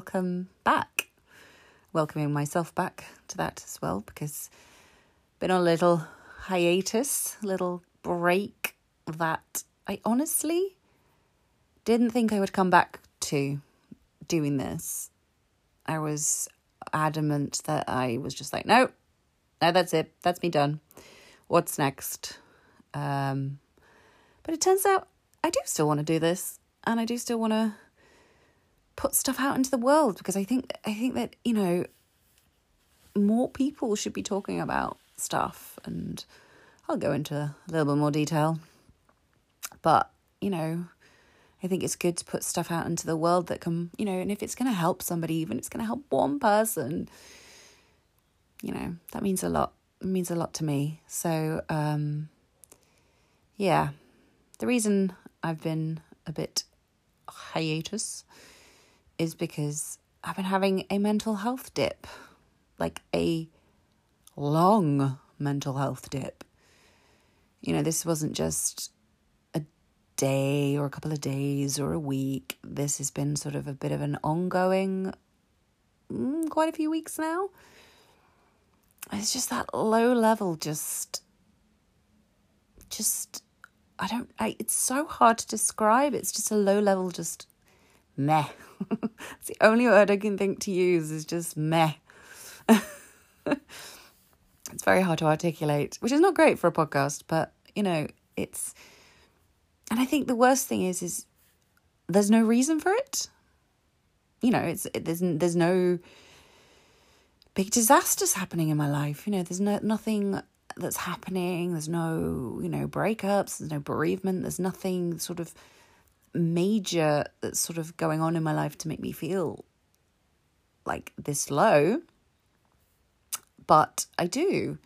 welcome back. Welcoming myself back to that as well because been on a little hiatus, little break that I honestly didn't think I would come back to doing this. I was adamant that I was just like, no, no, that's it. That's me done. What's next? Um, but it turns out I do still want to do this, and I do still want to put stuff out into the world because I think I think that you know more people should be talking about stuff, and I'll go into a little bit more detail. But you know, I think it's good to put stuff out into the world that can, you know, and if it's going to help somebody, even it's going to help one person, you know, that means a lot. It means a lot to me. So, um, yeah, the reason I've been a bit hiatus is because I've been having a mental health dip, like a long mental health dip. You know, this wasn't just a day or a couple of days or a week. This has been sort of a bit of an ongoing, mm, quite a few weeks now. It's just that low level, just, just, I don't, I, it's so hard to describe. It's just a low level, just meh. it's the only word I can think to use is just meh. it's very hard to articulate, which is not great for a podcast, but you know, it's and I think the worst thing is is there's no reason for it. You know, it's it, there's there's no big disasters happening in my life. You know, there's no nothing that's happening. There's no, you know, breakups, there's no bereavement, there's nothing sort of major that's sort of going on in my life to make me feel like this low but I do.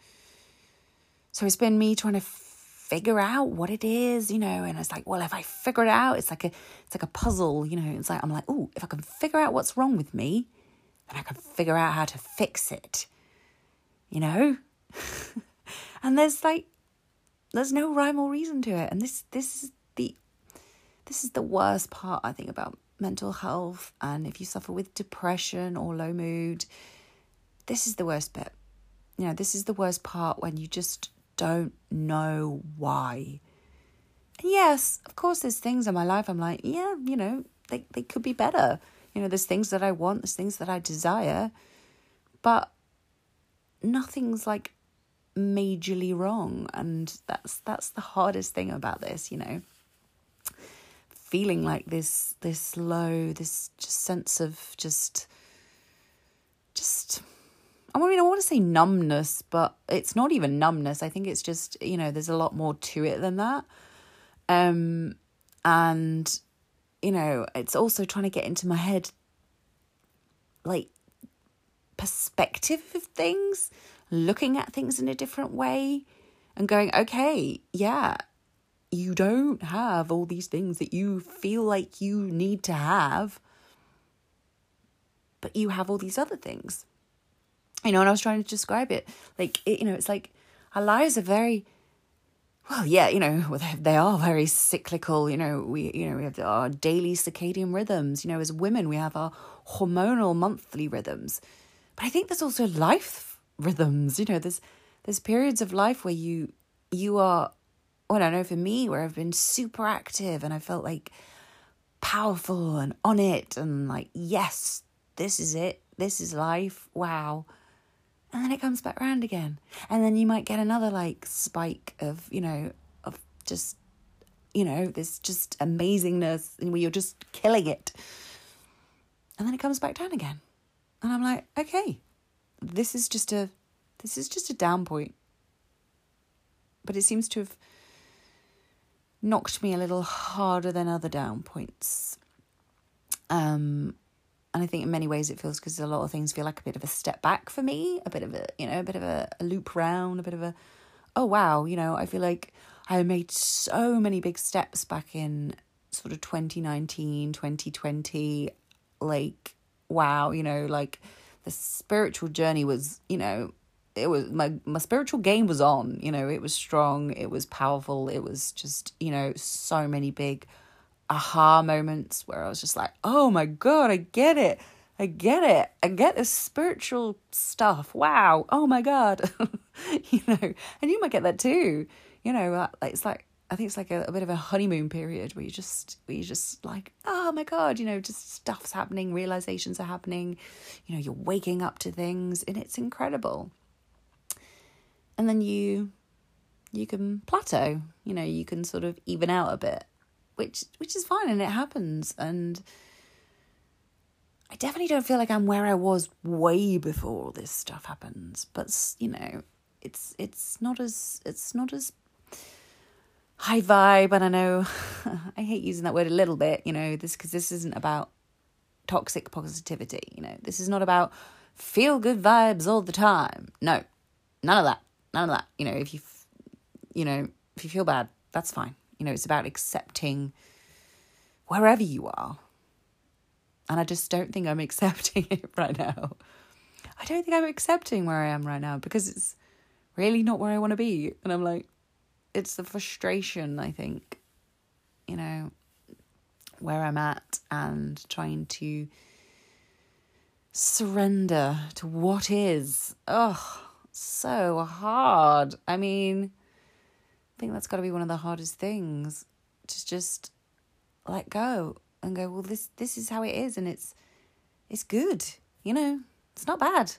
So it's been me trying to figure out what it is, you know, and it's like, well, if I figure it out, it's like a it's like a puzzle, you know. It's like I'm like, oh, if I can figure out what's wrong with me, then I can figure out how to fix it. You know? and there's like there's no rhyme or reason to it. And this this this is the worst part I think about mental health and if you suffer with depression or low mood, this is the worst bit you know, this is the worst part when you just don't know why. And yes, of course, there's things in my life I'm like, yeah, you know, they, they could be better. You know, there's things that I want, there's things that I desire, but nothing's like majorly wrong. And that's that's the hardest thing about this, you know. Feeling like this this low, this just sense of just just I mean, I want to say numbness, but it's not even numbness. I think it's just, you know, there's a lot more to it than that. Um, and, you know, it's also trying to get into my head, like, perspective of things, looking at things in a different way, and going, okay, yeah, you don't have all these things that you feel like you need to have, but you have all these other things you know, and I was trying to describe it like, it, you know, it's like our lives are very, well, yeah, you know, they are very cyclical. You know, we, you know, we have our daily circadian rhythms. You know, as women, we have our hormonal monthly rhythms, but I think there's also life rhythms. You know, there's there's periods of life where you you are, well, I know for me, where I've been super active and I felt like powerful and on it and like, yes, this is it. This is life. Wow and then it comes back around again. And then you might get another like spike of, you know, of just, you know, this just amazingness and where you're just killing it. And then it comes back down again. And I'm like, okay, this is just a this is just a down point. But it seems to have knocked me a little harder than other down points. Um and I think in many ways it feels because a lot of things feel like a bit of a step back for me, a bit of a, you know, a bit of a, a loop round, a bit of a, oh wow, you know, I feel like I made so many big steps back in sort of 2019, 2020. Like, wow, you know, like the spiritual journey was, you know, it was my my spiritual game was on, you know, it was strong, it was powerful, it was just, you know, so many big aha moments where I was just like, oh my God, I get it. I get it. I get the spiritual stuff. Wow. Oh my God. you know, and you might get that too. You know, uh, it's like, I think it's like a, a, bit of a honeymoon period where you just, where you just like, oh my God, you know, just stuff's happening, realizations are happening, you know, you're waking up to things and it's incredible. And then you, you can plateau, you know, you can sort of even out a bit, which, which is fine and it happens. And, I definitely don't feel like I'm where I was way before all this stuff happens. But you know, it's it's not as it's not as high vibe. And I know I hate using that word a little bit. You know, this because this isn't about toxic positivity. You know, this is not about feel good vibes all the time. No, none of that. None of that. You know, if you you know if you feel bad, that's fine. You know, it's about accepting wherever you are and I just don't think I'm accepting it right now. I don't think I'm accepting where I am right now because it's really not where I want to be. And I'm like, it's the frustration, I think, you know, where I'm at and trying to surrender to what is. Oh, so hard. I mean, I think that's got to be one of the hardest things to just let go and go, well, this this is how it is, and it's it's good. You know, it's not bad.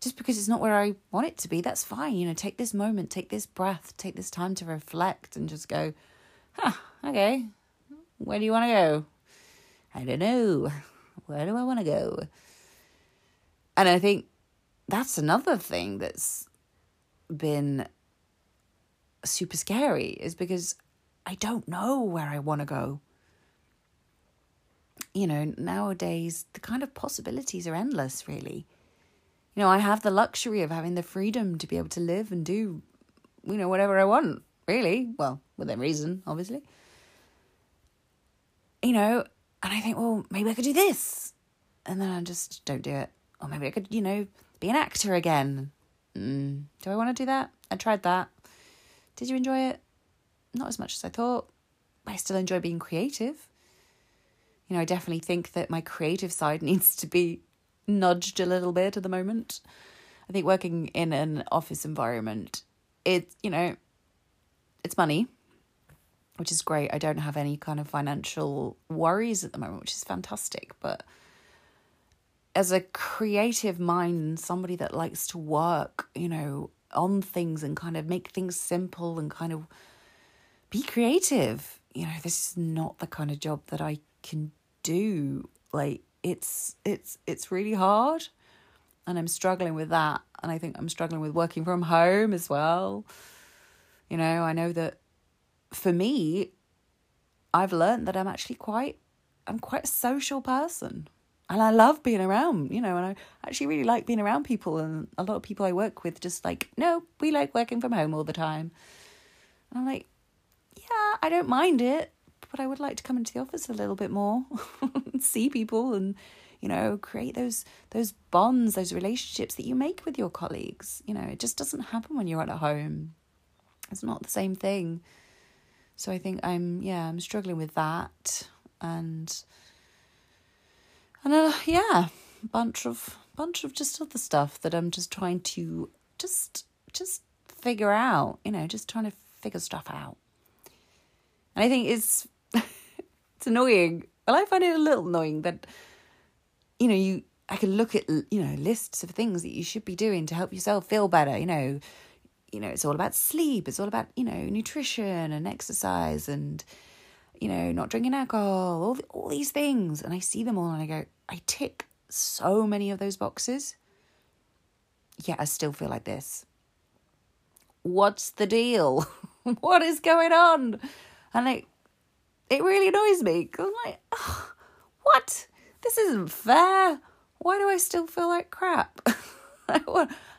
Just because it's not where I want it to be, that's fine. You know, take this moment, take this breath, take this time to reflect, and just go, huh, okay, where do you want to go? I don't know. Where do I want to go? And I think that's another thing that's been super scary is because I don't know where I want to go you know, nowadays the kind of possibilities are endless, really. You know, I have the luxury of having the freedom to be able to live and do, you know, whatever I want, really. Well, within reason, obviously. You know, and I think, well, maybe I could do this. And then I just don't do it. Or maybe I could, you know, be an actor again. Mm, do I want to do that? I tried that. Did you enjoy it? Not as much as I thought. I still enjoy being creative you know, I definitely think that my creative side needs to be nudged a little bit at the moment. I think working in an office environment, it, you know, it's money, which is great. I don't have any kind of financial worries at the moment, which is fantastic. But as a creative mind, somebody that likes to work, you know, on things and kind of make things simple and kind of be creative, you know, this is not the kind of job that I can do. Like it's it's it's really hard and i'm struggling with that. And i think i'm struggling with working from home as well. You know i know that for me i've learned that i'm actually quite i'm quite a social person and i love being around you know and i actually really like being around people and a lot of people i work with just like no we like working from home all the time and i'm like yeah i don't mind it but I would like to come into the office a little bit more, see people, and you know, create those those bonds, those relationships that you make with your colleagues. You know, it just doesn't happen when you're at home. It's not the same thing. So I think I'm yeah, I'm struggling with that, and and uh, yeah, bunch of bunch of just other stuff that I'm just trying to just just figure out. You know, just trying to figure stuff out. And I think it's it's annoying. Well, I find it a little annoying that, you know, you I can look at you know lists of things that you should be doing to help yourself feel better. You know, you know it's all about sleep. It's all about you know nutrition and exercise and you know not drinking alcohol. All the, all these things, and I see them all and I go, I tick so many of those boxes. Yet I still feel like this. What's the deal? what is going on? And like it really annoys me. Cause I'm like, oh, what? This isn't fair. Why do I still feel like crap?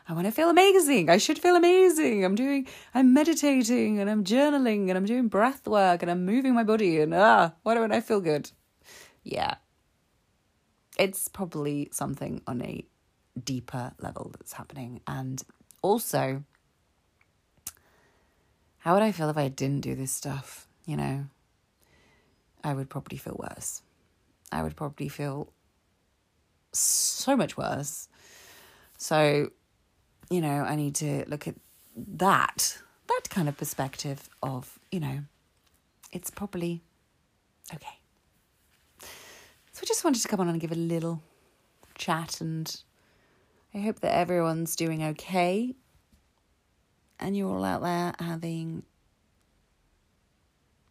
I want, to feel amazing. I should feel amazing. I'm doing, I'm meditating and I'm journaling and I'm doing breath work and I'm moving my body and ah, why don't I feel good? Yeah. It's probably something on a deeper level that's happening. And also, how would I feel if I didn't do this stuff? You know, I would probably feel worse. I would probably feel so much worse. So, you know, I need to look at that, that kind of perspective of, you know, it's probably okay. So I just wanted to come on and give a little chat and I hope that everyone's doing okay and you're all out there having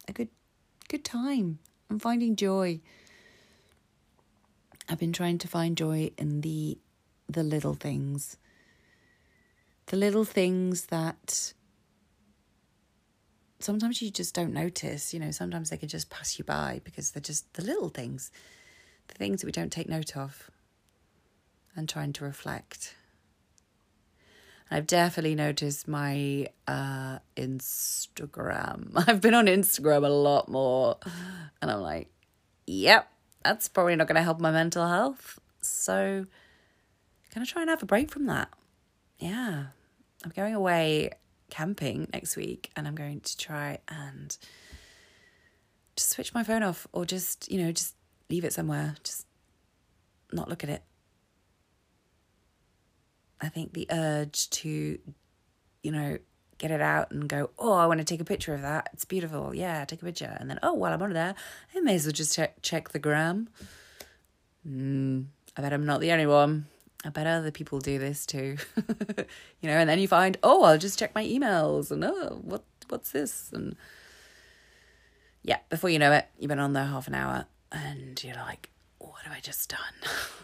a good good time and finding joy. I've been trying to find joy in the the little things. The little things that sometimes you just don't notice, you know, sometimes they can just pass you by because they're just the little things. The things that we don't take note of and trying to reflect. I've definitely noticed my uh, Instagram. I've been on Instagram a lot more, and I'm like, yep, that's probably not going to help my mental health. So, gonna try and have a break from that. Yeah, I'm going away camping next week, and I'm going to try and just switch my phone off, or just you know just leave it somewhere, just not look at it I think the urge to, you know, get it out and go, oh, I want to take a picture of that. It's beautiful. Yeah, take a picture. And then, oh, while I'm on there, I may as well just check, check the gram. Mm, I bet I'm not the only one. I bet other people do this too. you know, and then you find, oh, I'll just check my emails and oh, what what's this? And yeah, before you know it, you've been on there half an hour and you're like, what have I just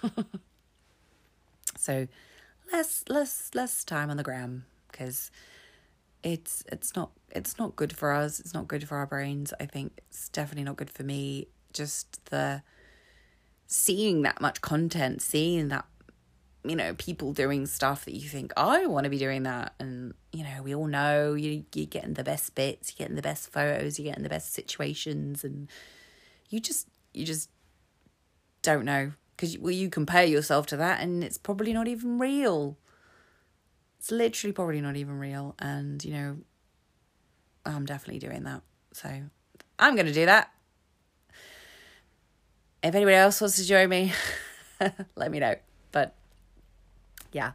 done? so less less less time on the gram because it's it's not it's not good for us it's not good for our brains i think it's definitely not good for me just the seeing that much content seeing that you know people doing stuff that you think i want to be doing that and you know we all know you you're getting the best bits you're getting the best photos you're getting the best situations and you just you just don't know because well, you compare yourself to that and it's probably not even real. It's literally probably not even real. And, you know, I'm definitely doing that. So I'm going to do that. If anybody else wants to join me, let me know. Yeah,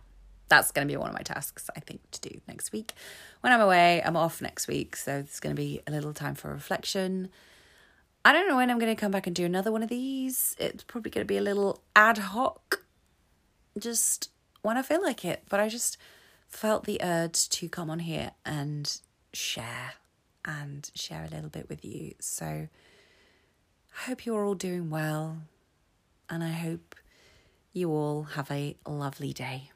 that's going to be one of my tasks, I think, to do next week. When I'm away, I'm off next week. So there's going to be a little time for reflection I don't know when I'm going to come back and do another one of these. It's probably going to be a little ad hoc, just when I feel like it. But I just felt the urge to come on here and share and share a little bit with you. So I hope you're all doing well, and I hope you all have a lovely day.